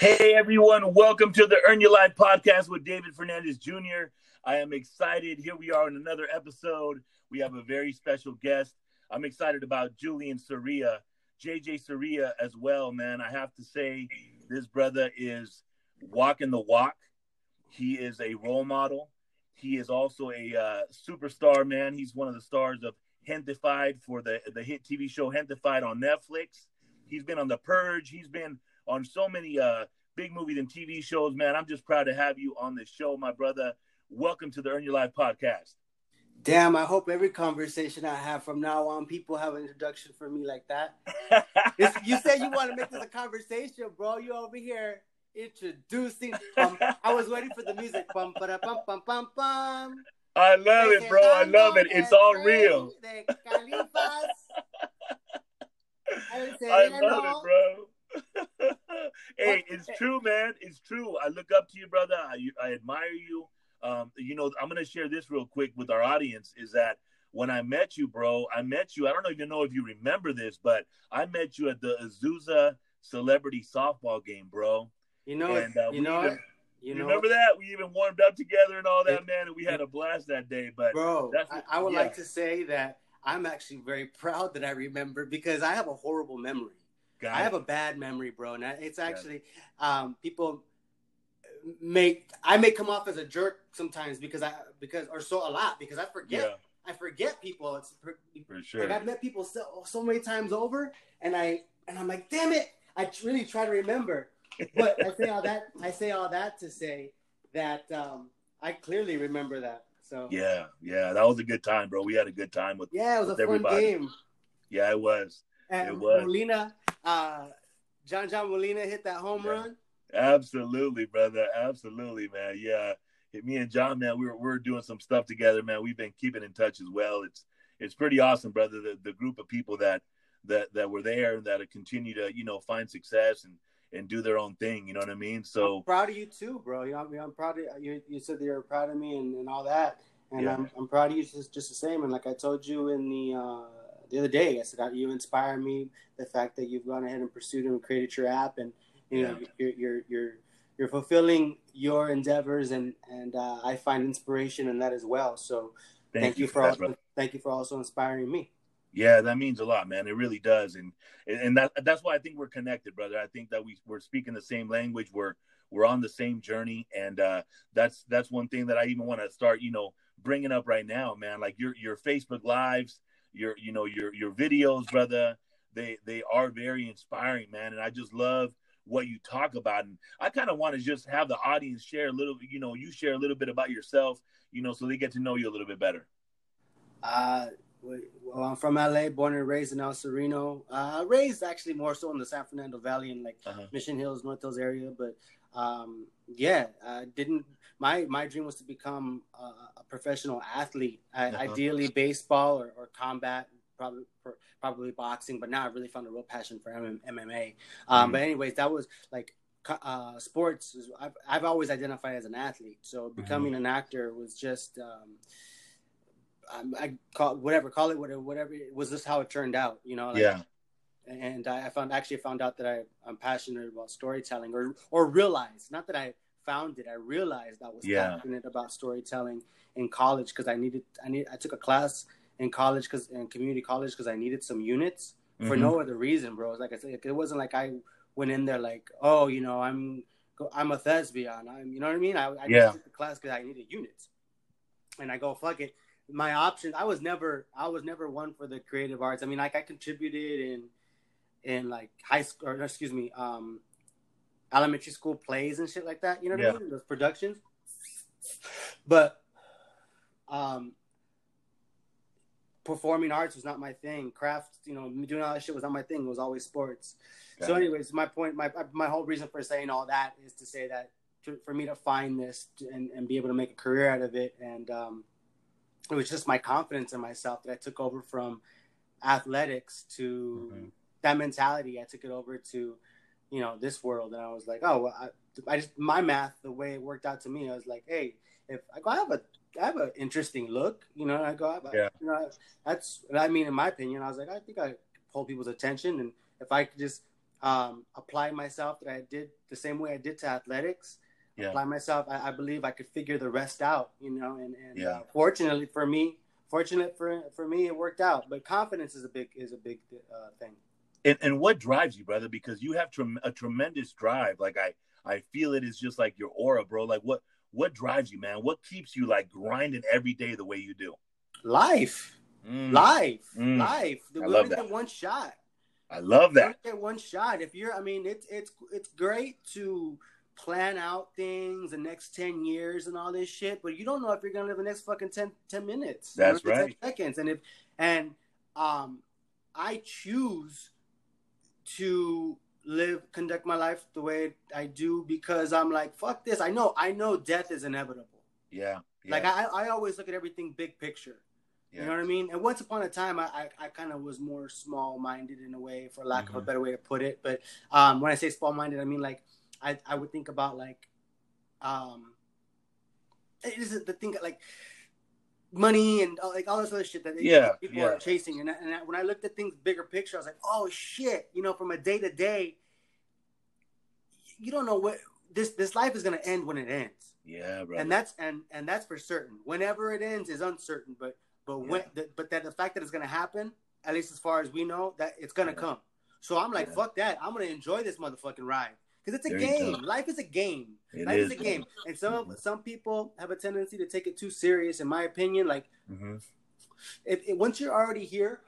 Hey everyone, welcome to the Earn Your Life podcast with David Fernandez Jr. I am excited. Here we are in another episode. We have a very special guest. I'm excited about Julian Soria, JJ Soria as well, man. I have to say, this brother is walking the walk. He is a role model. He is also a uh, superstar, man. He's one of the stars of Gentefied for the, the hit TV show Gentefied on Netflix. He's been on The Purge. He's been on so many uh, big movies and TV shows, man. I'm just proud to have you on this show, my brother. Welcome to the Earn Your Life podcast. Damn, I hope every conversation I have from now on, people have an introduction for me like that. you said you want to make this a conversation, bro. You over here introducing. Um, I was waiting for the music. Bum, ba, bum, bum, bum, bum. I love it, bro. I love it. It's all real. I love it, bro. Hey, it's true, man. It's true. I look up to you, brother. I, I admire you. Um, you know, I'm gonna share this real quick with our audience. Is that when I met you, bro? I met you. I don't even know if you remember this, but I met you at the Azusa Celebrity Softball game, bro. You know, and, uh, you know. Even, you know, remember that we even warmed up together and all that, man, and we had a blast that day. But bro, I, I, would yeah. like to say that I'm actually very proud that I remember because I have a horrible memory. Got I it. have a bad memory, bro. And it's actually um, people make I may come off as a jerk sometimes because I because or so a lot because I forget yeah. I forget people. It's for sure. Like I've met people so so many times over, and I and I'm like, damn it! I really try to remember. But I say all that I say all that to say that um, I clearly remember that. So yeah, yeah, that was a good time, bro. We had a good time with yeah, it was a fun everybody. game. Yeah, it was. And it was. Molina, uh, John John Molina hit that home yeah. run. Absolutely, brother. Absolutely, man. Yeah, me and John, man, we were we are doing some stuff together, man. We've been keeping in touch as well. It's it's pretty awesome, brother. The the group of people that that that were there and that continue to you know find success and and do their own thing. You know what I mean? So I'm proud of you too, bro. You know, I mean, I'm proud of you. You said you're proud of me and, and all that, and yeah. I'm I'm proud of you just just the same. And like I told you in the. Uh, the other day, I said you inspire me. The fact that you've gone ahead and pursued and created your app, and you know you're you're you're you're fulfilling your endeavors, and and uh, I find inspiration in that as well. So thank, thank you, for, for that, thank you for also inspiring me. Yeah, that means a lot, man. It really does, and and that that's why I think we're connected, brother. I think that we we're speaking the same language. We're we're on the same journey, and uh, that's that's one thing that I even want to start, you know, bringing up right now, man. Like your your Facebook lives, your you know your your videos, brother. They they are very inspiring, man, and I just love what you talk about. And I kind of want to just have the audience share a little, you know, you share a little bit about yourself, you know, so they get to know you a little bit better. Uh, well, I'm from LA, born and raised in El Sereno. Uh, raised actually more so in the San Fernando Valley and like uh-huh. Mission Hills, North Hills area. But um, yeah, I didn't. My my dream was to become a, a professional athlete, uh-huh. ideally baseball or, or combat, probably probably boxing. But now I really found a real passion for MMA. Um, mm-hmm. But anyways, that was like uh, sports. I've I've always identified as an athlete, so mm-hmm. becoming mm-hmm. an actor was just. Um, I call whatever, call it whatever, whatever. It was just how it turned out, you know. Like, yeah and I found actually found out that I, I'm passionate about storytelling, or or realized not that I found it, I realized I was yeah. passionate about storytelling in college because I needed I need I took a class in college because in community college because I needed some units for mm-hmm. no other reason, bro. Like I said, it wasn't like I went in there like, oh, you know, I'm I'm a thespian. I'm, you know what I mean? I, I yeah. just took the class because I needed units, and I go fuck it. My options. I was never I was never one for the creative arts. I mean, like I contributed in in like high school or excuse me, um, elementary school plays and shit like that. You know what yeah. I mean? Those productions. But um, performing arts was not my thing. Craft, you know, doing all that shit was not my thing. It was always sports. So, anyways, my point, my my whole reason for saying all that is to say that to, for me to find this and, and be able to make a career out of it, and um, it was just my confidence in myself that I took over from athletics to mm-hmm that mentality, I took it over to, you know, this world, and I was like, oh, well, I, I just my math, the way it worked out to me, I was like, hey, if I go, I have a, I have an interesting look, you know, I go, I, yeah. you know, that's, I mean, in my opinion, I was like, I think I pull people's attention, and if I could just um, apply myself that I did the same way I did to athletics. Yeah. Apply myself. I, I, believe I could figure the rest out. You know, and, and yeah. Uh, fortunately for me, fortunate for for me, it worked out. But confidence is a big is a big uh, thing. And and what drives you, brother? Because you have tre- a tremendous drive. Like I I feel it is just like your aura, bro. Like what what drives you, man? What keeps you like grinding every day the way you do? Life. Mm. Life. Mm. Life. The, I love that. one shot. I love that. Get one shot. If you're, I mean, it's it's it's great to plan out things the next 10 years and all this shit, but you don't know if you're gonna live the next fucking 10, 10 minutes. That's right. seconds. And if and um I choose to live conduct my life the way I do because I'm like, fuck this. I know I know death is inevitable. Yeah. yeah. Like I, I always look at everything big picture. You know what I mean? And once upon a time, I, I, I kind of was more small minded in a way, for lack mm-hmm. of a mm-hmm. better way to put it. But um, when I say small minded, I mean like I, I would think about like, um, is it the thing like money and like all this other shit that yeah, people yeah. are chasing. And, and when I looked at things bigger picture, I was like, oh shit, you know, from a day to day, you don't know what this this life is gonna end when it ends. Yeah, bro. And that's and and that's for certain. Whenever it ends is uncertain, but but yeah. when the, but that the fact that it's gonna happen, at least as far as we know, that it's gonna yeah. come. So I'm like, fuck that. I'm gonna enjoy this motherfucking ride because it's a there game. Life is a game. It Life is, is a game, and some mm-hmm. some people have a tendency to take it too serious. In my opinion, like mm-hmm. if, if, once you're already here,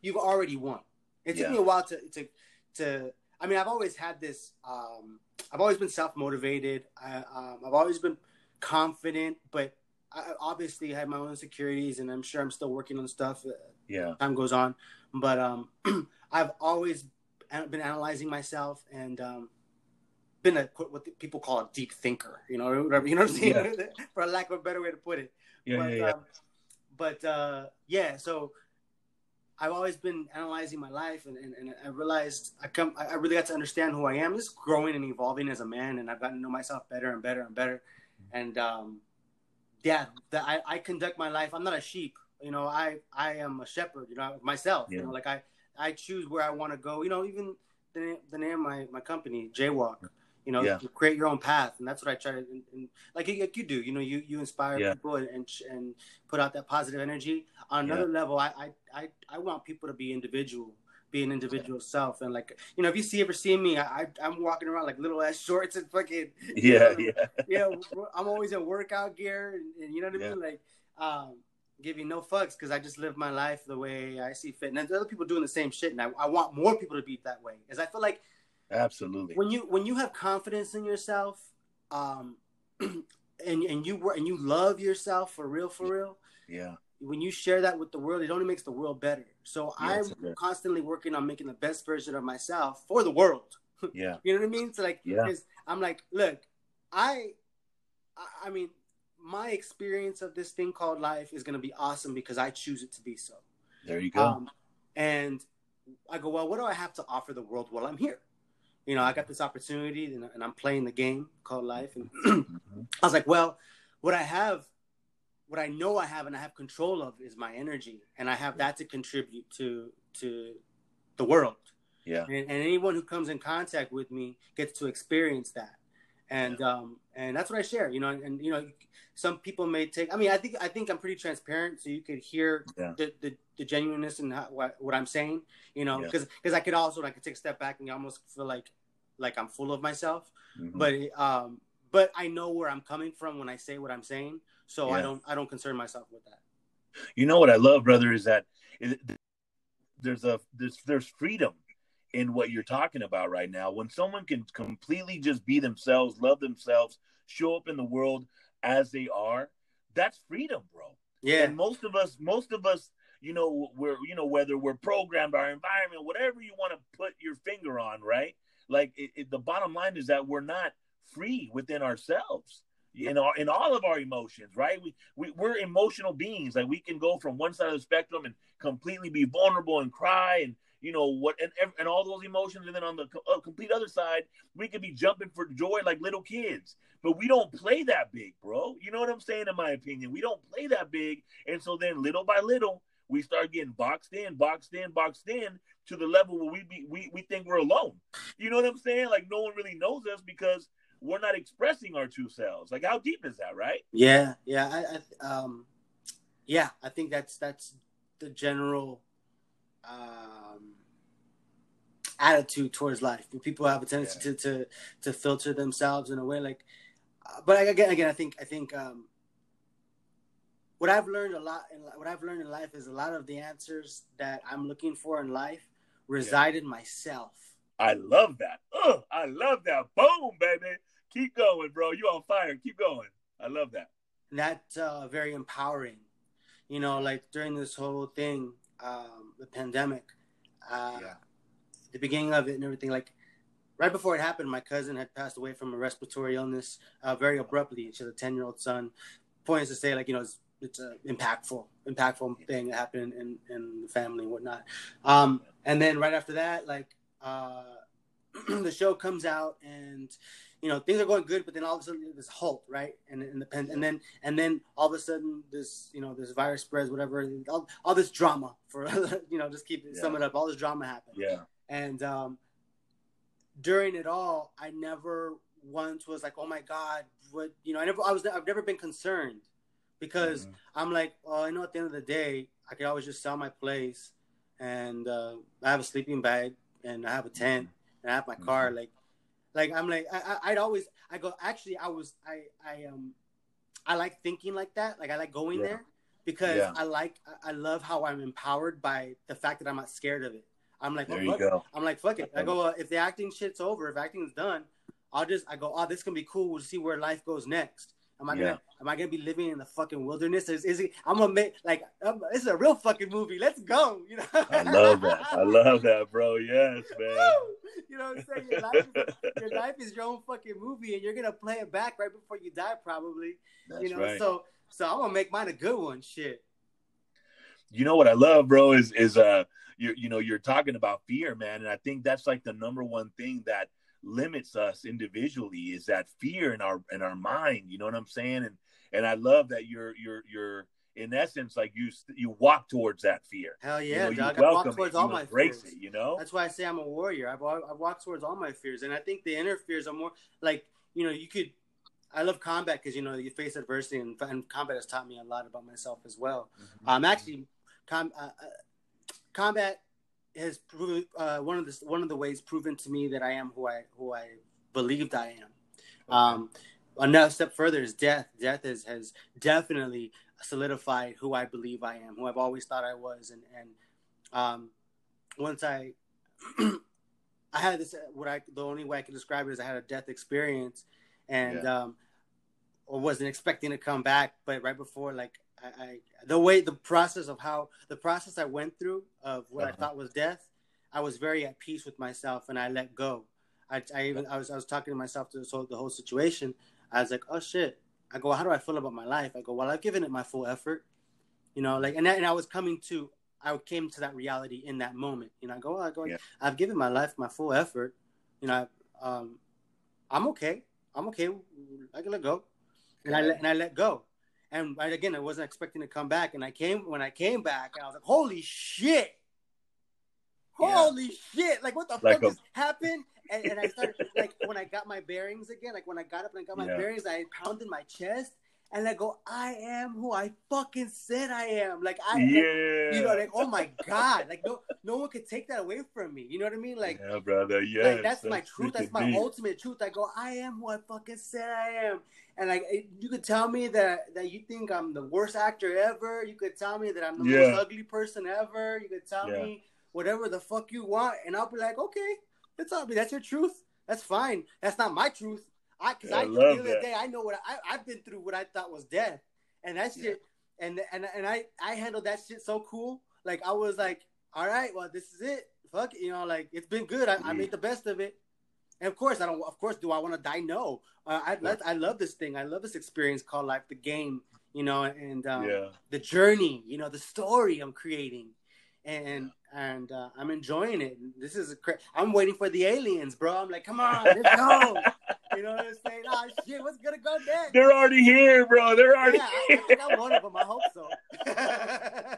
you've already won. It took me a while to to to. I mean, I've always had this. Um, I've always been self motivated. Um, I've always been confident, but I obviously had my own insecurities, and I'm sure I'm still working on stuff. Uh, yeah, time goes on, but um, I've always been analyzing myself and um, been a what people call a deep thinker. You know, whatever you know what I'm saying, yeah. for lack of a better way to put it. Yeah, but, yeah, yeah. Um, but uh, yeah, so I've always been analyzing my life, and, and, and, I realized I come, I really got to understand who I am, just growing and evolving as a man, and I've gotten to know myself better and better and better, and um, yeah, that I, I conduct my life. I'm not a sheep. You know, I I am a shepherd. You know, myself. Yeah. You know, like I I choose where I want to go. You know, even the the name of my my company, Jaywalk. You know, yeah. you create your own path, and that's what I try to and, and like, like you do. You know, you you inspire yeah. people and, and, and put out that positive energy. On another level, I, I I I want people to be individual be an individual self and like you know if you see ever see me I, I am walking around like little ass shorts and fucking yeah you know, yeah yeah I'm always in workout gear and, and you know what I mean like um giving no fucks because I just live my life the way I see fit and there's other people doing the same shit and I, I want more people to be that way because I feel like absolutely when you when you have confidence in yourself um and and you work and you love yourself for real for real yeah when you share that with the world, it only makes the world better. So yeah, I'm constantly working on making the best version of myself for the world. Yeah. you know what I mean? So like, yeah. I'm like, look, I, I mean, my experience of this thing called life is going to be awesome because I choose it to be so. There you go. Um, and I go, well, what do I have to offer the world while I'm here? You know, I got this opportunity and, and I'm playing the game called life. And mm-hmm. I was like, well, what I have what I know I have and I have control of is my energy, and I have that to contribute to to the world. Yeah. And, and anyone who comes in contact with me gets to experience that, and um and that's what I share. You know, and, you know, some people may take. I mean, I think I think I'm pretty transparent, so you could hear yeah. the, the, the genuineness and what what I'm saying. You know, because yeah. because I could also I could take a step back and almost feel like like I'm full of myself, mm-hmm. but um but I know where I'm coming from when I say what I'm saying. So yeah. I don't I don't concern myself with that. You know what I love, brother, is that there's a there's there's freedom in what you're talking about right now. When someone can completely just be themselves, love themselves, show up in the world as they are, that's freedom, bro. Yeah. And most of us, most of us, you know, we're you know whether we're programmed, our environment, whatever you want to put your finger on, right? Like it, it, the bottom line is that we're not free within ourselves in all in all of our emotions, right? We, we we're emotional beings. Like we can go from one side of the spectrum and completely be vulnerable and cry and you know what and and all those emotions, and then on the uh, complete other side, we could be jumping for joy like little kids. But we don't play that big, bro. You know what I'm saying? In my opinion, we don't play that big, and so then little by little, we start getting boxed in, boxed in, boxed in to the level where we be we, we think we're alone. You know what I'm saying? Like no one really knows us because we're not expressing our true selves. Like how deep is that, right? Yeah, yeah. I, I um yeah, I think that's that's the general um attitude towards life. People have a tendency yeah. to, to to filter themselves in a way like uh, but again again I think I think um what I've learned a lot, in, what I've learned in life is a lot of the answers that I'm looking for in life reside yeah. in myself. I love that. Oh, I love that. Boom, baby. Keep going, bro. You on fire. Keep going. I love that. And that's uh, very empowering. You know, like during this whole thing, um, the pandemic, uh, yeah. the beginning of it and everything, like right before it happened, my cousin had passed away from a respiratory illness uh, very abruptly. She has a 10 year old son. Points to say, like, you know, it's it's an impactful, impactful thing that happened in, in the family and whatnot. Um, and then right after that, like uh, the show comes out and you know things are going good, but then all of a sudden this halt, right? And and the and then and then all of a sudden this you know this virus spreads, whatever. All, all this drama for you know just keep yeah. sum it up. All this drama happened. Yeah. And um, during it all, I never once was like, oh my god, what you know? I never I was I've never been concerned because mm-hmm. I'm like, well, I know at the end of the day, I could always just sell my place, and uh, I have a sleeping bag, and I have a tent, mm-hmm. and I have my car. Mm-hmm. Like, like I'm like, I, I'd always, I go. Actually, I was, I, I um, I like thinking like that. Like I like going yeah. there because yeah. I like, I love how I'm empowered by the fact that I'm not scared of it. I'm like, there you go. I'm like, fuck it. I go, uh, if the acting shit's over, if acting's done, I'll just, I go, oh, this can be cool. We'll see where life goes next. Am I yeah. gonna am I gonna be living in the fucking wilderness? Is, is it? I'm gonna make like um, this is a real fucking movie. Let's go. You know. I love that. I love that, bro. Yes, man. you know what I'm saying? Your life, is, your life is your own fucking movie, and you're gonna play it back right before you die, probably. That's you know, right. so so I'm gonna make mine a good one. Shit. You know what I love, bro, is is uh you you know you're talking about fear, man, and I think that's like the number one thing that limits us individually is that fear in our in our mind you know what i'm saying? And and i love that you're you're you're in essence like you you walk towards that fear. Hell yeah you know, dog, i walk towards it, all my fears. it, you know? That's why i say i'm a warrior. I've, I've walked towards all my fears and i think the inner fears are more like you know you could I love combat because you know you face adversity, and, and, combat has taught me a lot about myself as well. Mm-hmm. Um, actually, com- uh, uh, combat has proven uh, one of the one of the ways proven to me that I am who I who I believed I am. Okay. Um, another step further is death. Death has has definitely solidified who I believe I am, who I've always thought I was, and and um, once I I had this what I the only way I can describe it is I had a death experience, and yeah. um, or wasn't expecting to come back, but right before like I, I, the way the process of how the process I went through of what uh-huh. I thought was death, I was very at peace with myself and I let go. I, I even I was I was talking to myself to this whole, the whole situation. I was like, oh shit. I go, how do I feel about my life? I go, well, I've given it my full effort, you know, like, and and I was coming to, I came to that reality in that moment. You know, I go, oh, I go, yeah. I've given my life my full effort. You know, um, I'm okay. I'm okay. I can let go, and I let, and I let go. And right again, I wasn't expecting to come back. And I came when I came back, and I was like, "Holy shit! Holy yeah. shit! Like what the like fuck a... just happened?" And, and, I started like when I got my bearings again, like when I got up and I got my yeah. bearings, I pounded my chest, and I go, I am who I fucking said I am. Like I, yeah. You know, like oh my god, like no, no one could take that away from me. You know what I mean? Like, yeah, brother, yeah, like, that's, that's, my truth. That's my deep. ultimate truth. I go, I am who I fucking said I am. And like, you could tell me that that you think I'm the worst actor ever. You could tell me that I'm the yeah. most ugly person ever. You could tell yeah. me whatever the fuck you want, and I'll be like, okay, that's all. That's your truth. That's fine. That's not my truth. I because I, I the other that. day I know what I I've been through what I thought was death, and that shit, yeah. and and and I I handled that shit so cool. Like I was like, all right, well this is it. Fuck it, you know, like it's been good. I, I made the best of it. And of course, I don't. Of course, do I want to die? No. Uh, I yeah. I love this thing. I love this experience called life, the game. You know, and um, yeah. the journey. You know, the story I'm creating, and and uh, I'm enjoying it. This is a cra- I'm waiting for the aliens, bro. I'm like, come on, let's go. you know what I'm saying? Oh shit, what's gonna go next? They're already here, bro. They're already. Yeah, I, I think I'm one of them. I hope so.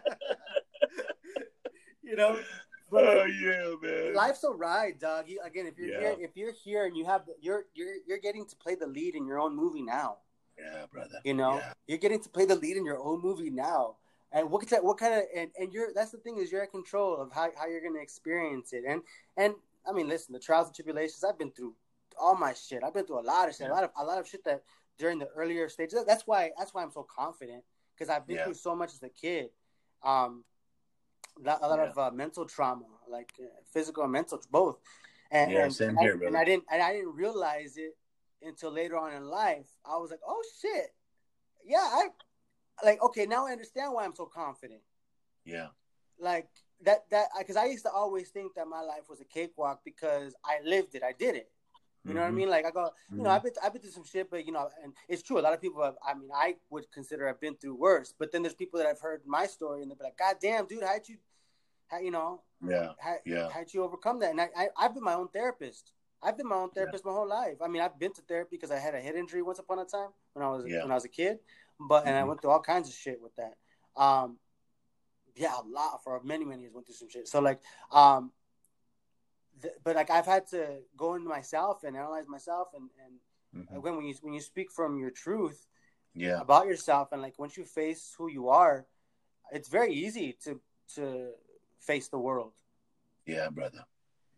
You know. But, oh yeah, man. Life's a ride, dog. You, again, if you're yeah. here, if you're here and you have, you're you're you're getting to play the lead in your own movie now. Yeah, brother. You know, yeah. you're getting to play the lead in your own movie now. And what what kind of and, and you're that's the thing is you're in control of how, how you're gonna experience it. And and I mean, listen, the trials and tribulations I've been through all my shit. I've been through a lot of shit, yeah. a lot of a lot of shit that during the earlier stages. That's why that's why I'm so confident because I've been yeah. through so much as a kid. Um, a lot yeah. of uh, mental trauma, like uh, physical and mental, both. And, yeah, and, same here, I, and I didn't, and I didn't realize it until later on in life. I was like, oh shit, yeah, I like okay now I understand why I'm so confident. Yeah, like that that because I used to always think that my life was a cakewalk because I lived it, I did it. You mm-hmm. know what I mm-hmm. mean? Like I go, you mm-hmm. know, I've been I've been through some shit, but you know, and it's true. A lot of people have. I mean, I would consider I've been through worse. But then there's people that I've heard my story and they're like, God damn, dude, how'd you, how you know, yeah, how, yeah, how'd you overcome that? And I, I have been my own therapist. I've been my own therapist yeah. my whole life. I mean, I've been to therapy because I had a head injury once upon a time when I was yeah. when I was a kid, but mm-hmm. and I mm-hmm. went through all kinds of shit with that. Um, yeah, a lot for many many years went through some shit. So like, um, but like I've had to go into myself and analyze myself, and and mm-hmm. when when you when you speak from your truth, yeah, about yourself, and like once you face who you are, it's very easy to to face the world. Yeah, brother.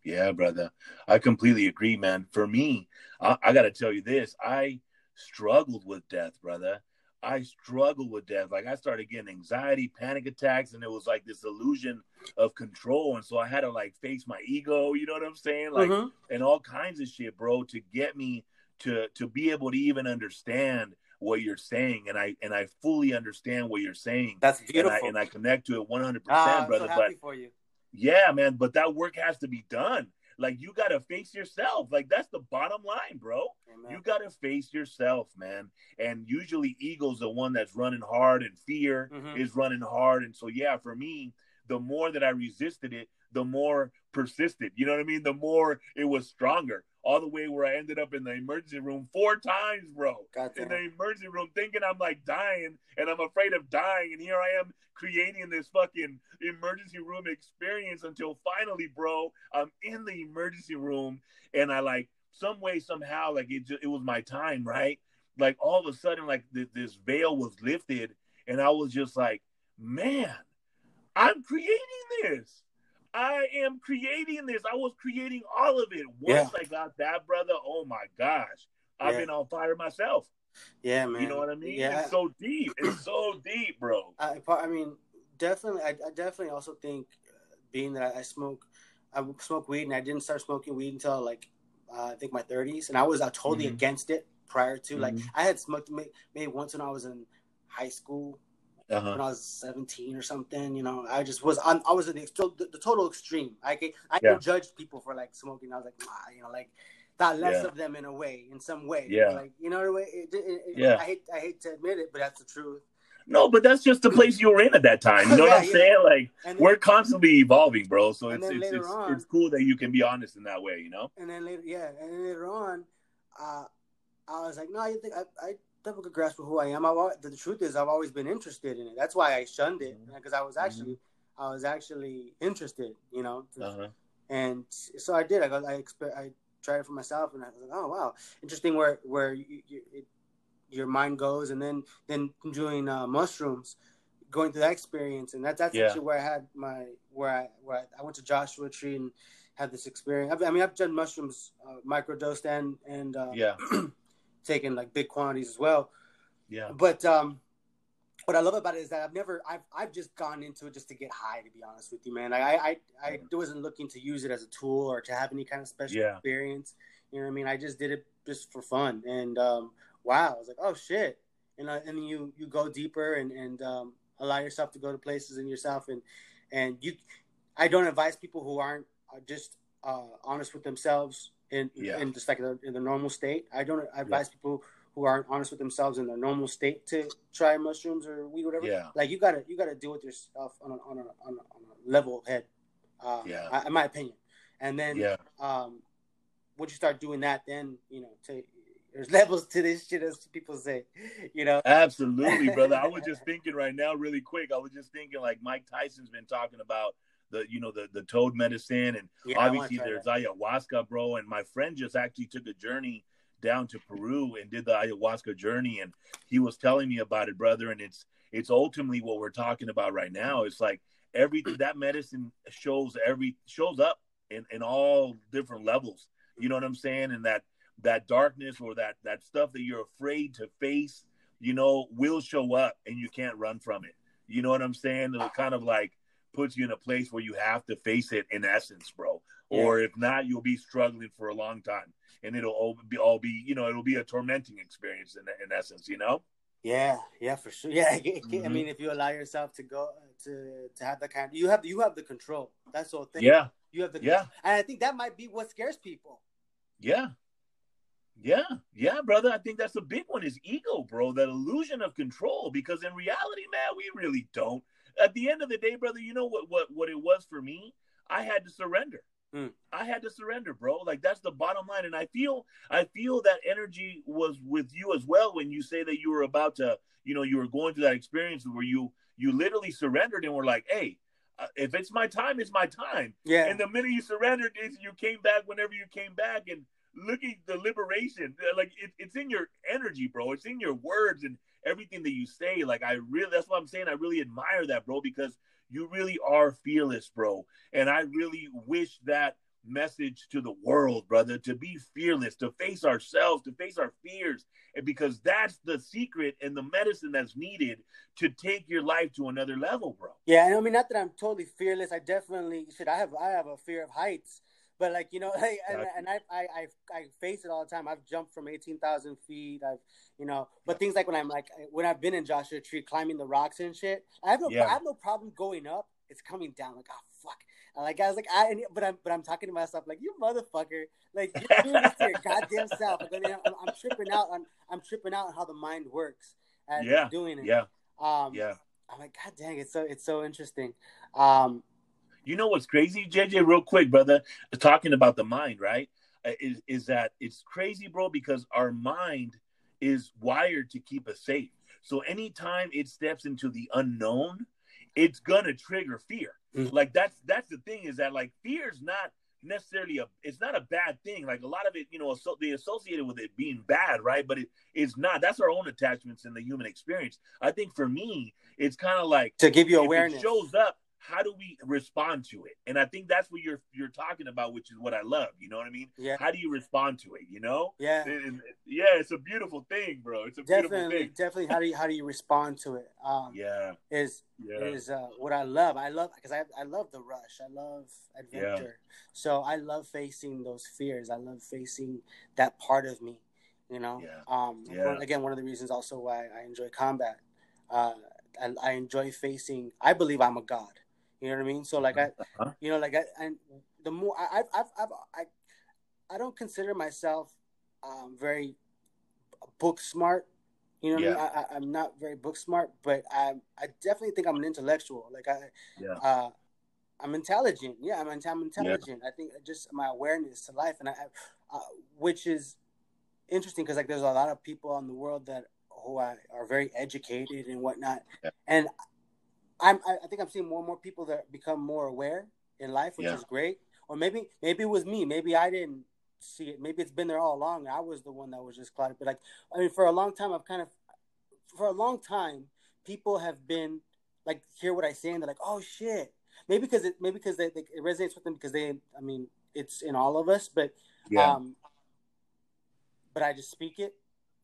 Yeah, brother. I completely agree, man. For me, I, I got to tell you this: I struggled with death, brother. I struggled with death. Like I started getting anxiety, panic attacks, and it was like this illusion of control. And so I had to like face my ego, you know what I'm saying? Like mm-hmm. and all kinds of shit, bro, to get me to to be able to even understand what you're saying. And I and I fully understand what you're saying. That's beautiful. And I, and I connect to it 100 ah, percent brother. So but for you. Yeah, man, but that work has to be done. Like you got to face yourself. Like that's the bottom line, bro. Amen. You got to face yourself, man. And usually ego's the one that's running hard and fear mm-hmm. is running hard. And so yeah, for me, the more that I resisted it, the more persisted. You know what I mean? The more it was stronger all the way where I ended up in the emergency room four times, bro. In the emergency room, thinking I'm like dying and I'm afraid of dying. And here I am creating this fucking emergency room experience until finally, bro, I'm in the emergency room and I like some way, somehow, like it, just, it was my time, right? Like all of a sudden, like th- this veil was lifted and I was just like, man, I'm creating this. I am creating this. I was creating all of it. Once yeah. I got that, brother, oh my gosh, I've yeah. been on fire myself. Yeah, man. You know what I mean? Yeah. It's so deep. It's so deep, bro. I, I mean, definitely. I, I definitely also think, uh, being that I smoke, I smoke weed, and I didn't start smoking weed until like uh, I think my 30s, and I was uh, totally mm-hmm. against it prior to. Mm-hmm. Like I had smoked maybe once when I was in high school, uh-huh. when I was 17 or something. You know, I just was on, I was in the, the, the total extreme. I can I yeah. can judge people for like smoking. I was like, ah, you know, like thought less yeah. of them in a way, in some way. Yeah, like you know, way. It, it, it, yeah. I hate I hate to admit it, but that's the truth. No, but that's just the place you were in at that time. You know yeah, what I'm saying? Like then, we're constantly evolving, bro. So it's it's it's, on, it's, cool that you can be honest in that way. You know. And then later, yeah, and then later on, uh, I was like, no, you think I, I a good grasp of who I am. I, the truth is, I've always been interested in it. That's why I shunned it because mm-hmm. I was actually, mm-hmm. I was actually interested, you know. Uh-huh. And so I did. I got, I I tried it for myself, and I was like, oh wow, interesting. Where where you, you, it, your mind goes, and then then doing uh, mushrooms, going through that experience, and that's that's yeah. actually where I had my where I where I, I, went to Joshua Tree and had this experience. I mean, I've done mushrooms, uh, microdosed and and uh, yeah. taking like big quantities as well. Yeah. But um, what I love about it is that I've never, I've, I've just gone into it just to get high. To be honest with you, man, I, I, I, I wasn't looking to use it as a tool or to have any kind of special yeah. experience. You know what I mean? I just did it just for fun, and um, wow, I was like, oh shit, and uh, and you you go deeper and and um, allow yourself to go to places in yourself, and and you, I don't advise people who aren't uh, just uh, honest with themselves in yeah. in just like the, in the normal state. I don't advise yeah. people who aren't honest with themselves in their normal state to try mushrooms or weed, whatever. Yeah. Like you gotta you gotta deal with yourself on a on a on a, on a level head. Uh, yeah. in my opinion, and then yeah. um, once you start doing that, then you know to there's levels to this shit as people say you know absolutely brother i was just thinking right now really quick i was just thinking like mike tyson's been talking about the you know the the toad medicine, and yeah, obviously there's that. ayahuasca, bro. And my friend just actually took a journey down to Peru and did the ayahuasca journey, and he was telling me about it, brother. And it's it's ultimately what we're talking about right now. It's like everything that medicine shows every shows up in in all different levels. You know what I'm saying? And that that darkness or that that stuff that you're afraid to face, you know, will show up and you can't run from it. You know what I'm saying? It kind of like puts you in a place where you have to face it in essence, bro. Yeah. Or if not, you'll be struggling for a long time, and it'll all be all be you know it'll be a tormenting experience in in essence, you know. Yeah, yeah, for sure. Yeah, mm-hmm. I mean, if you allow yourself to go to to have the kind, you have you have the control. That's the whole thing. Yeah, you have the yeah, and I think that might be what scares people. Yeah, yeah, yeah, brother. I think that's the big one is ego, bro. That illusion of control. Because in reality, man, we really don't. At the end of the day, brother, you know what what what it was for me? I had to surrender. Mm. I had to surrender, bro. Like that's the bottom line. And I feel I feel that energy was with you as well when you say that you were about to, you know, you were going through that experience where you you literally surrendered and were like, hey, uh, if it's my time, it's my time. Yeah. And the minute you surrendered, you came back whenever you came back, and looking the liberation, like it, it's in your energy, bro. It's in your words and everything that you say. Like I really, that's what I'm saying. I really admire that, bro, because you really are fearless, bro. And I really wish that message to the world, brother, to be fearless, to face ourselves, to face our fears, and because that's the secret and the medicine that's needed to take your life to another level, bro. Yeah, I mean, not that I'm totally fearless. I definitely should. I have I have a fear of heights, but like you know, like, and, and I, I I I face it all the time. I've jumped from eighteen thousand feet. I've you know, but things like when I'm like when I've been in Joshua Tree climbing the rocks and shit, I have no yeah. I have no problem going up. It's coming down like oh fuck. like I was like I but I'm but I'm talking to myself like you motherfucker like you're doing this to your goddamn self. Like, I'm, I'm, tripping out on I'm tripping out on how the mind works and yeah. doing it. Yeah. Um, yeah. I'm like God dang it's so it's so interesting. Um, you know what's crazy, JJ? Real quick, brother, talking about the mind, right? Uh, is is that it's crazy, bro? Because our mind is wired to keep us safe. So anytime it steps into the unknown, it's gonna trigger fear. Mm-hmm. Like that's that's the thing is that like fear is not necessarily a it's not a bad thing. Like a lot of it, you know, so they associated with it being bad, right? But it, it's not. That's our own attachments in the human experience. I think for me, it's kind of like to give you awareness. shows up how do we respond to it? And I think that's what you're you're talking about, which is what I love. You know what I mean? Yeah. How do you respond to it? You know? Yeah. And, yeah, it's a beautiful thing, bro. It's a definitely, beautiful thing. definitely. How do you how do you respond to it? Um, yeah. Is yeah. is uh, what I love. I love because I I love the rush. I love adventure. Yeah. So I love facing those fears. I love facing that part of me. You know. Yeah. Um. Yeah. Again, one of the reasons also why I enjoy combat. Uh, I, I enjoy facing. I believe I'm a god. You know what I mean? So like I, uh-huh. you know, like I, and the more I, I've, I've, I've I, I don't consider myself um, very book smart. You know what yeah. I mean? I, am not very book smart, but I, I definitely think I'm an intellectual. Like I, yeah. uh, I'm intelligent. Yeah, I'm, I'm intelligent. Yeah. I think just my awareness to life, and I, uh, which is interesting because like there's a lot of people in the world that who are, are very educated and whatnot, yeah. and I'm, I think I'm seeing more and more people that become more aware in life, which yeah. is great. Or maybe, maybe it was me. Maybe I didn't see it. Maybe it's been there all along. I was the one that was just clouded. But like, I mean, for a long time, I've kind of, for a long time, people have been like, hear what I say, and they're like, oh shit. Maybe because it, maybe because they, they, it resonates with them because they, I mean, it's in all of us. But, yeah. um, but I just speak it.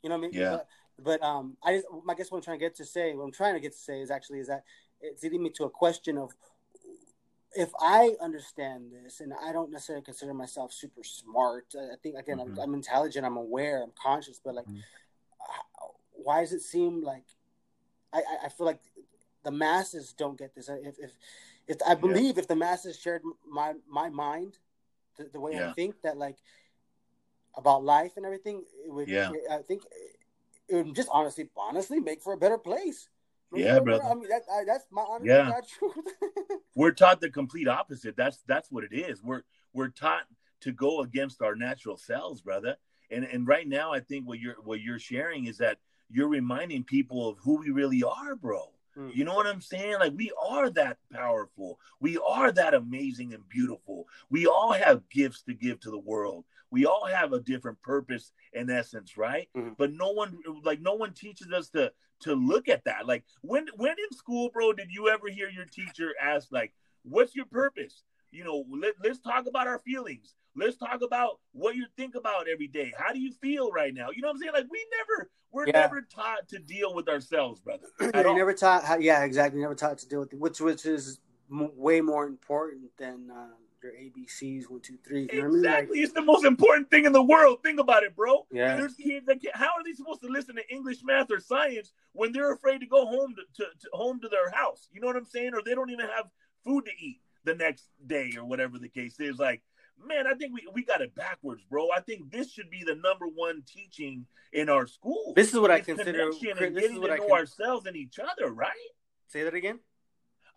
You know what I mean? Yeah. But, but um, I just, I guess what I'm trying to get to say, what I'm trying to get to say is actually is that it's leading me to a question of if I understand this, and I don't necessarily consider myself super smart. I think again, mm-hmm. I'm, I'm, intelligent, I'm aware, I'm conscious, but like, mm-hmm. why does it seem like I, I feel like the masses don't get this? If if, if I believe yeah. if the masses shared my my mind, the, the way yeah. I think that like about life and everything, it would. Yeah. I think it would just honestly, honestly make for a better place. Yeah, brother. I mean, that, I, that's my honest yeah. truth. we're taught the complete opposite. That's that's what it is. We're we're taught to go against our natural selves, brother. And and right now, I think what you're what you're sharing is that you're reminding people of who we really are, bro. Mm. You know what I'm saying? Like we are that powerful. We are that amazing and beautiful. We all have gifts to give to the world. We all have a different purpose in essence, right? Mm. But no one like no one teaches us to to look at that. Like when when in school, bro, did you ever hear your teacher ask like, "What's your purpose?" You know, let, let's talk about our feelings. Let's talk about what you think about every day. How do you feel right now? You know what I'm saying? Like we never, we're yeah. never taught to deal with ourselves, brother. Yeah, never taught. How, yeah, exactly. Never taught to deal with which which is m- way more important than uh, your ABCs one two three. You exactly, I mean? like, it's the most important thing in the world. Think about it, bro. Yeah. There's kids that can, how are they supposed to listen to English, math, or science when they're afraid to go home to, to, to home to their house? You know what I'm saying? Or they don't even have food to eat the next day or whatever the case is. Like man, I think we, we got it backwards, bro. I think this should be the number one teaching in our school. This is what it's I consider. This is what I know ourselves and each other, right? Say that again.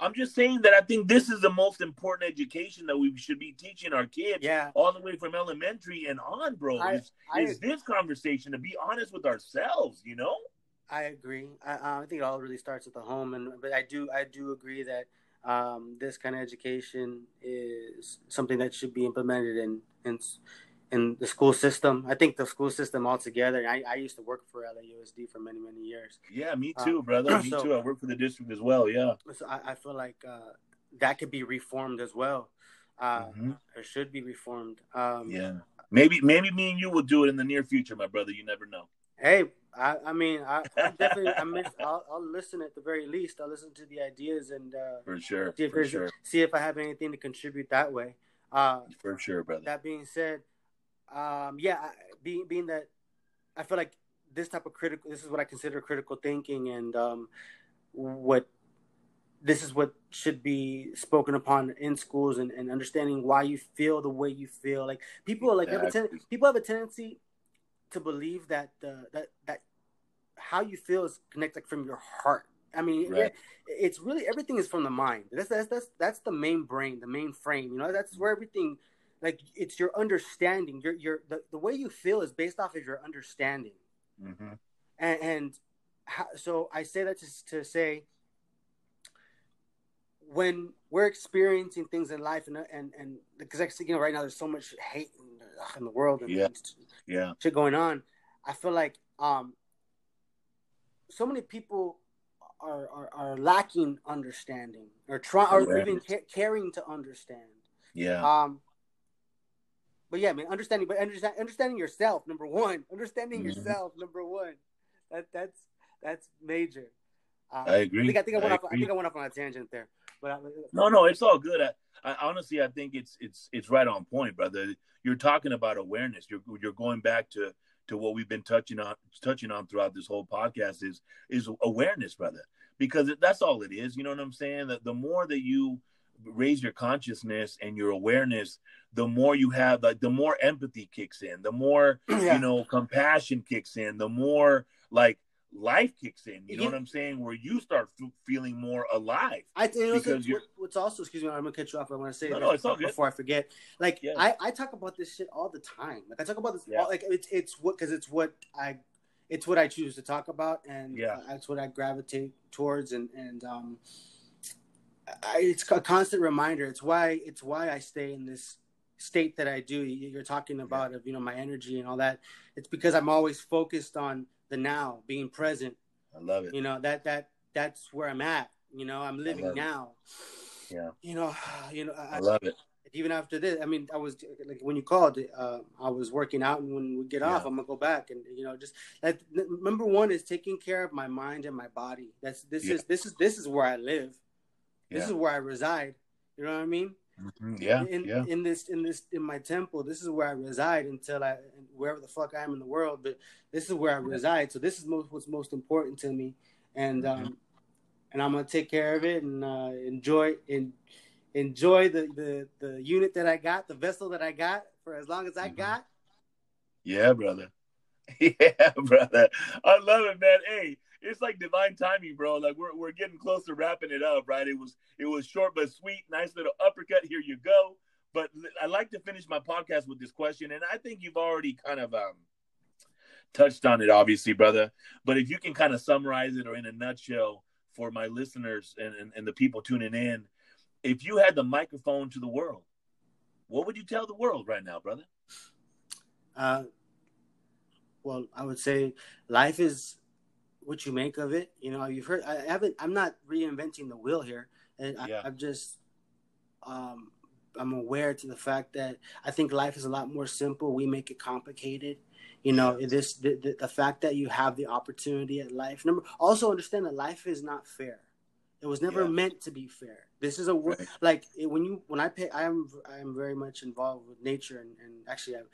I'm just saying that I think this is the most important education that we should be teaching our kids. Yeah. All the way from elementary and on, bro. I, is, I, is this conversation to be honest with ourselves, you know? I agree. I, I think it all really starts at the home, and but I do I do agree that um, this kind of education is something that should be implemented in in in the school system. I think the school system altogether. I, I used to work for LAUSD for many many years. Yeah, me too, uh, brother. Me so, too. I work for the district as well. Yeah. So I, I feel like uh, that could be reformed as well. Uh, mm-hmm. Or should be reformed. Um, yeah. Maybe maybe me and you will do it in the near future, my brother. You never know. Hey, I, I mean, I, I definitely, I miss, I'll, I'll, listen at the very least. I'll listen to the ideas and uh, for sure, see if, for sure. see if I have anything to contribute that way. Uh, for sure, brother. That being said, um, yeah, being being that I feel like this type of critical, this is what I consider critical thinking, and um, what this is what should be spoken upon in schools and, and understanding why you feel the way you feel. Like people, like exactly. have a ten- people have a tendency to believe that the that that how you feel is connected from your heart. I mean, right. it, it's really everything is from the mind. That's that's that's that's the main brain, the main frame. You know, that's where everything, like, it's your understanding. Your your the, the way you feel is based off of your understanding. Mm-hmm. And, and how, so I say that to to say when we're experiencing things in life and and and because you know right now there's so much hate in, in the world and yeah. yeah shit going on. I feel like um so many people are are, are lacking understanding or trying or even ca- caring to understand. Yeah. Um. But yeah, I mean, understanding, but understand, understanding yourself, number one. Understanding mm-hmm. yourself, number one. That that's that's major. Uh, I agree. I think I, think I went I off. Agree. I think I went off on a tangent there. But I, no, no, it's all good. I, I, honestly, I think it's it's it's right on point, brother. You're talking about awareness. You're you're going back to to what we've been touching on touching on throughout this whole podcast is is awareness, brother. Because that's all it is. You know what I'm saying? That the more that you raise your consciousness and your awareness, the more you have, like the more empathy kicks in, the more yeah. you know compassion kicks in, the more like life kicks in. You know what I'm saying? Where you start f- feeling more alive. I think because what, what's also excuse me, I'm gonna cut you off. I want to say no, no, before I forget. Like yeah. I, I talk about this shit all the time. Like I talk about this. All, like it's it's what because it's what I it's what I choose to talk about, and yeah, uh, that's what I gravitate towards, and and um, I, it's a constant reminder. It's why it's why I stay in this state that I do. You're talking about yeah. of you know my energy and all that. It's because I'm always focused on the now, being present. I love it. You know that that that's where I'm at. You know, I'm living now. It. Yeah. You know, you know. I, I, love it. Even after this, I mean, I was like when you called, uh, I was working out, and when we get yeah. off, I'm gonna go back and you know, just like number one is taking care of my mind and my body. That's this yeah. is this is this is where I live. This yeah. is where I reside. You know what I mean? Mm-hmm. Yeah, in, yeah. In this, in this, in my temple, this is where I reside until I, wherever the fuck I am in the world. But this is where I reside. So this is most, what's most important to me, and mm-hmm. um, and I'm gonna take care of it and uh, enjoy and enjoy the, the the unit that I got, the vessel that I got for as long as I mm-hmm. got. Yeah, brother. Yeah, brother. I love it, man. Hey, it's like divine timing, bro. Like we're we're getting close to wrapping it up, right? It was it was short but sweet, nice little uppercut. Here you go. But I like to finish my podcast with this question, and I think you've already kind of um, touched on it, obviously, brother. But if you can kind of summarize it or in a nutshell for my listeners and, and, and the people tuning in, if you had the microphone to the world, what would you tell the world right now, brother? Uh, well, I would say life is what you make of it. You know, you've heard. I haven't. I'm not reinventing the wheel here, and yeah. I, am just. Um, I'm aware to the fact that I think life is a lot more simple. We make it complicated. You know, this the, the, the fact that you have the opportunity at life. Number also understand that life is not fair. It was never yeah. meant to be fair. This is a right. like when you when I pay. I am I am very much involved with nature and, and actually I'm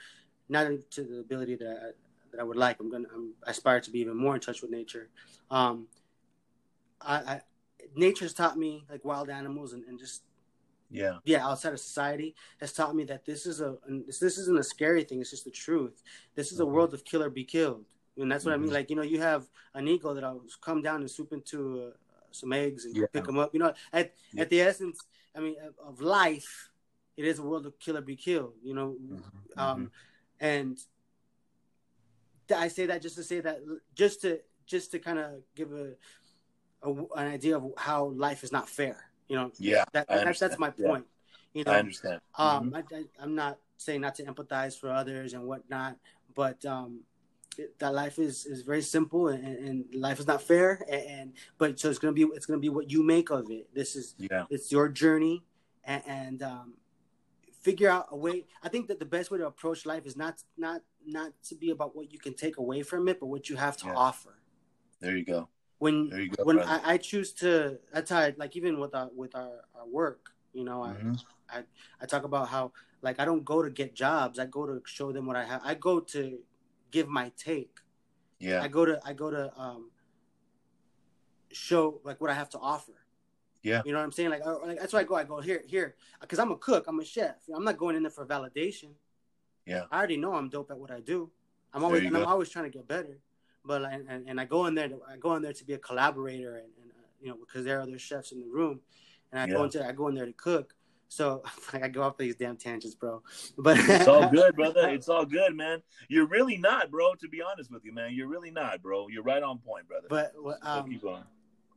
not to the ability that I, that I would like. I'm gonna I'm, I aspire to be even more in touch with nature. Um, I, I nature's taught me like wild animals and, and just yeah yeah outside of society has taught me that this is a this isn't a scary thing it's just the truth this is a mm-hmm. world of kill or be killed and that's what mm-hmm. i mean mm-hmm. like you know you have an eagle that'll come down and swoop into uh, some eggs and yeah. pick them up you know at yeah. at the essence i mean of life it is a world of kill or be killed you know mm-hmm. um mm-hmm. and i say that just to say that just to just to kind of give a, a an idea of how life is not fair you know, yeah, that, that's that's my point. Yeah. You know, I understand. Um, mm-hmm. I, am not saying not to empathize for others and whatnot, but um, it, that life is is very simple and, and life is not fair. And, and, but so it's gonna be it's gonna be what you make of it. This is yeah, it's your journey, and, and um, figure out a way. I think that the best way to approach life is not not not to be about what you can take away from it, but what you have to yeah. offer. There you go when go, when I, I, choose to that's how I, like even with our with our, our work you know mm-hmm. I, I i talk about how like i don't go to get jobs i go to show them what i have i go to give my take yeah i go to i go to um show like what i have to offer yeah you know what i'm saying like, I, like that's why i go i go here here because i'm a cook i'm a chef i'm not going in there for validation yeah i already know i'm dope at what i do i'm always and i'm always trying to get better but and, and I go in there to, I go in there to be a collaborator and, and uh, you know because there are other chefs in the room, and I yeah. go into I go in there to cook. So like, I go off these damn tangents, bro. But it's all good, brother. It's all good, man. You're really not, bro. To be honest with you, man, you're really not, bro. You're right on point, brother. But um, so keep going.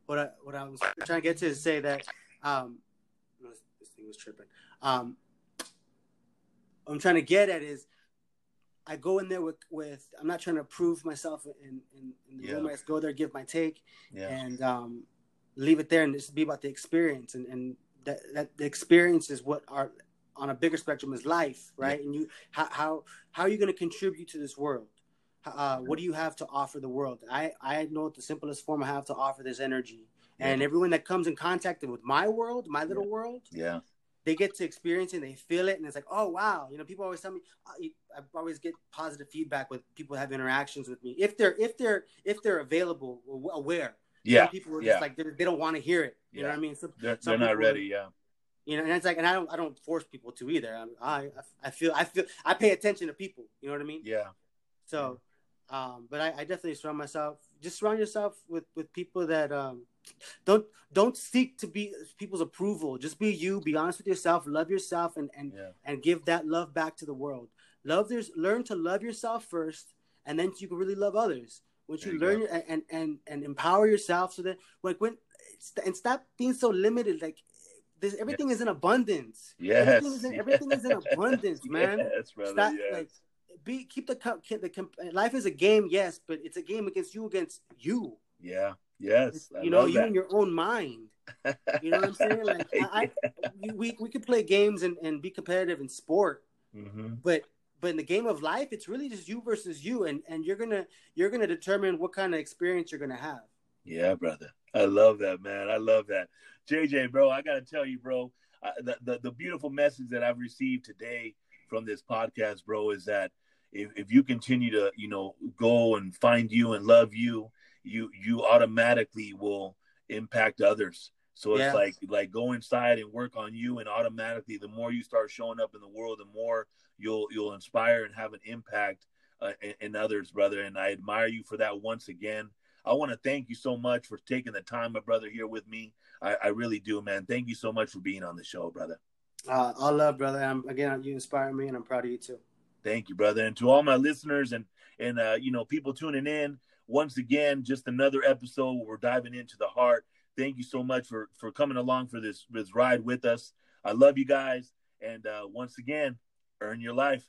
What I what I was trying to get to is say that um, this thing was tripping. Um, I'm trying to get at is I go in there with, with I'm not trying to prove myself in, in, in the yeah. room. I just go there, give my take, yeah. and um, leave it there, and just be about the experience. And, and that, that the experience is what are on a bigger spectrum is life, right? Yeah. And you how how how are you going to contribute to this world? Uh, what do you have to offer the world? I I know the simplest form I have to offer this energy, and everyone that comes in contact with my world, my little world, yeah, they get to experience it and they feel it. And it's like oh wow. You know people always tell me i always get positive feedback with people have interactions with me. If they're if they're if they're available aware yeah. some people are just yeah. like they don't want to hear it. You yeah. know what i mean? Some, they're, they're not ready yeah. You know and it's like and i don't i don't force people to either. I i, I feel i feel i pay attention to people. You know what i mean? Yeah. So um but i, I definitely surround myself just surround yourself with with people that um don't don't seek to be people's approval. Just be you be honest with yourself love yourself and and yeah. and give that love back to the world. Love there's learn to love yourself first and then you can really love others. Once you, you learn and, and and and empower yourself so that like when and stop being so limited like this everything is in abundance. Yes. Everything is in, everything is in abundance man. yes, brother, stop, yes. like be keep the, the life is a game yes but it's a game against you against you yeah Yes, I you know, you in your own mind. You know what I'm saying? Like, yeah. I, we we could play games and, and be competitive in sport, mm-hmm. but but in the game of life, it's really just you versus you, and and you're gonna you're gonna determine what kind of experience you're gonna have. Yeah, brother, I love that, man. I love that, JJ, bro. I gotta tell you, bro, I, the, the the beautiful message that I've received today from this podcast, bro, is that if, if you continue to you know go and find you and love you you you automatically will impact others. So it's like like go inside and work on you, and automatically, the more you start showing up in the world, the more you'll you'll inspire and have an impact uh, in, in, others, brother. And I admire you for that once again. I want to thank you so much for taking the time, my brother, here with me. I, I really do, man. Thank you so much for being on the show, brother. Uh, all love, brother. I'm, again, you inspire me, and I'm proud of you too. Thank you, brother. And to all my listeners and and uh, you know people tuning in once again, just another episode where we're diving into the heart. Thank you so much for for coming along for this this ride with us. I love you guys, and uh, once again, earn your life.